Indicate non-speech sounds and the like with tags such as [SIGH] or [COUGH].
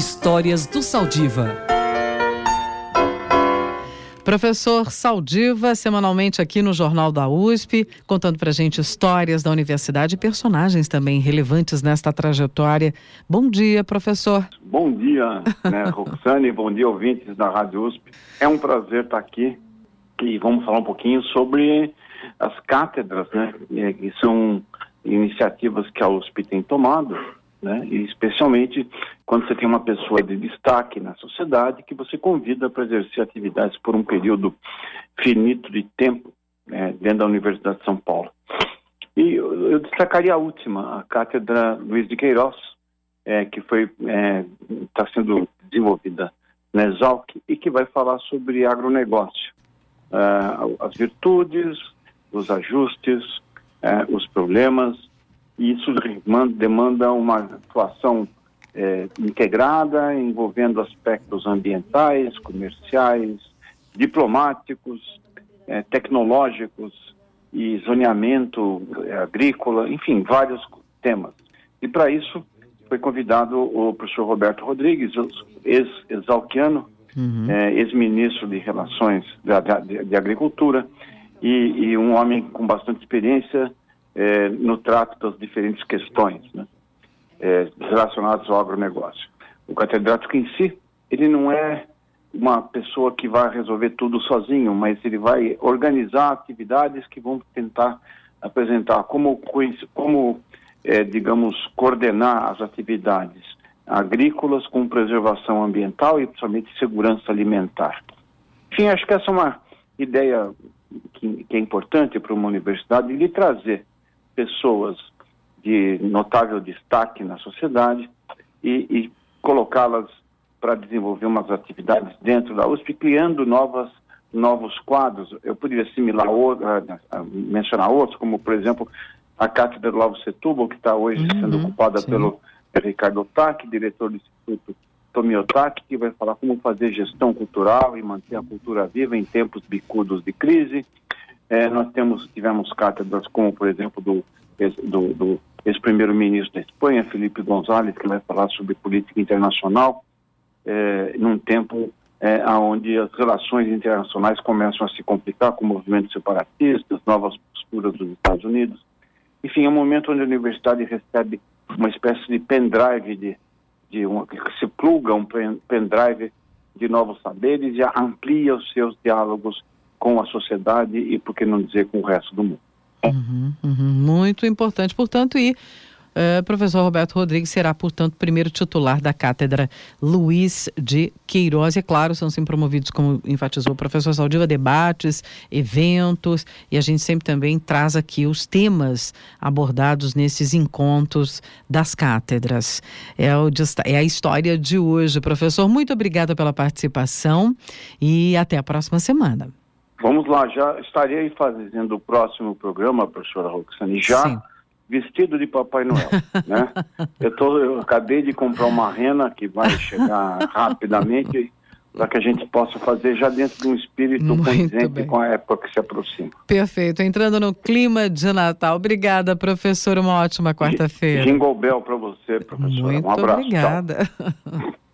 Histórias do Saldiva. Professor Saldiva, semanalmente aqui no Jornal da USP, contando pra gente histórias da universidade e personagens também relevantes nesta trajetória. Bom dia, professor. Bom dia, né, [LAUGHS] Roxane, bom dia, ouvintes da Rádio USP. É um prazer estar aqui e vamos falar um pouquinho sobre as cátedras, né, que são iniciativas que a USP tem tomado, né, e especialmente quando você tem uma pessoa de destaque na sociedade que você convida para exercer atividades por um período finito de tempo né, dentro da Universidade de São Paulo. E eu, destacaria a última, a cátedra Luiz de Queiroz, é, que foi está é, tá sendo desenvolvida na Exalc e que vai falar sobre agronegócio, uh, as virtudes, os ajustes, uh, os problemas, e isso demanda uma atuação é, integrada, envolvendo aspectos ambientais, comerciais, diplomáticos, é, tecnológicos e zoneamento é, agrícola, enfim, vários temas. E para isso foi convidado o professor Roberto Rodrigues, ex-exalquiano, uhum. é, ex-ministro de Relações de, de, de Agricultura, e, e, um homem com bastante experiência é, no trato das diferentes questões né, é, relacionadas ao agronegócio. O catedrático em si, ele não é uma pessoa que vai resolver tudo sozinho, mas ele vai organizar atividades que vão tentar apresentar como, como é, digamos, coordenar as atividades agrícolas com preservação ambiental e principalmente segurança alimentar. Enfim, acho que essa é uma ideia que, que é importante para uma universidade de trazer pessoas de notável destaque na sociedade e, e colocá-las para desenvolver umas atividades dentro da USP, criando novas novos quadros. Eu poderia assimilar outro, uh, mencionar outros, como por exemplo a cátedra Lavo Setúbal, que está hoje uhum, sendo ocupada sim. pelo Ricardo Otaque, diretor do Instituto Tomi Otaki, que vai falar como fazer gestão cultural e manter a cultura viva em tempos bicudos de crise. É, nós temos, tivemos cátedras como, por exemplo, do, do, do ex-primeiro-ministro da Espanha, Felipe González, que vai falar sobre política internacional, é, num tempo é, onde as relações internacionais começam a se complicar com movimentos separatistas, novas posturas dos Estados Unidos. Enfim, é um momento onde a universidade recebe uma espécie de pendrive, de, de um, que se pluga um pendrive de novos saberes e amplia os seus diálogos com a sociedade e, por que não dizer, com o resto do mundo. Uhum, uhum, muito importante, portanto, e Uh, professor Roberto Rodrigues será, portanto, primeiro titular da cátedra Luiz de Queiroz. E, é claro, são sempre promovidos, como enfatizou o professor Saldiva, debates, eventos, e a gente sempre também traz aqui os temas abordados nesses encontros das cátedras. É, o, é a história de hoje. Professor, muito obrigada pela participação e até a próxima semana. Vamos lá, já estarei fazendo o próximo programa, professora Roxane, já Sim. vestido de Papai Noel, [LAUGHS] né? Eu, tô, eu acabei de comprar uma rena que vai chegar [LAUGHS] rapidamente para que a gente possa fazer já dentro de um espírito Muito condizente bem. com a época que se aproxima. Perfeito. Entrando no clima de Natal. Obrigada, professor. Uma ótima quarta-feira. Jingle Bell para você, professora. Muito um abraço. Obrigada. [LAUGHS]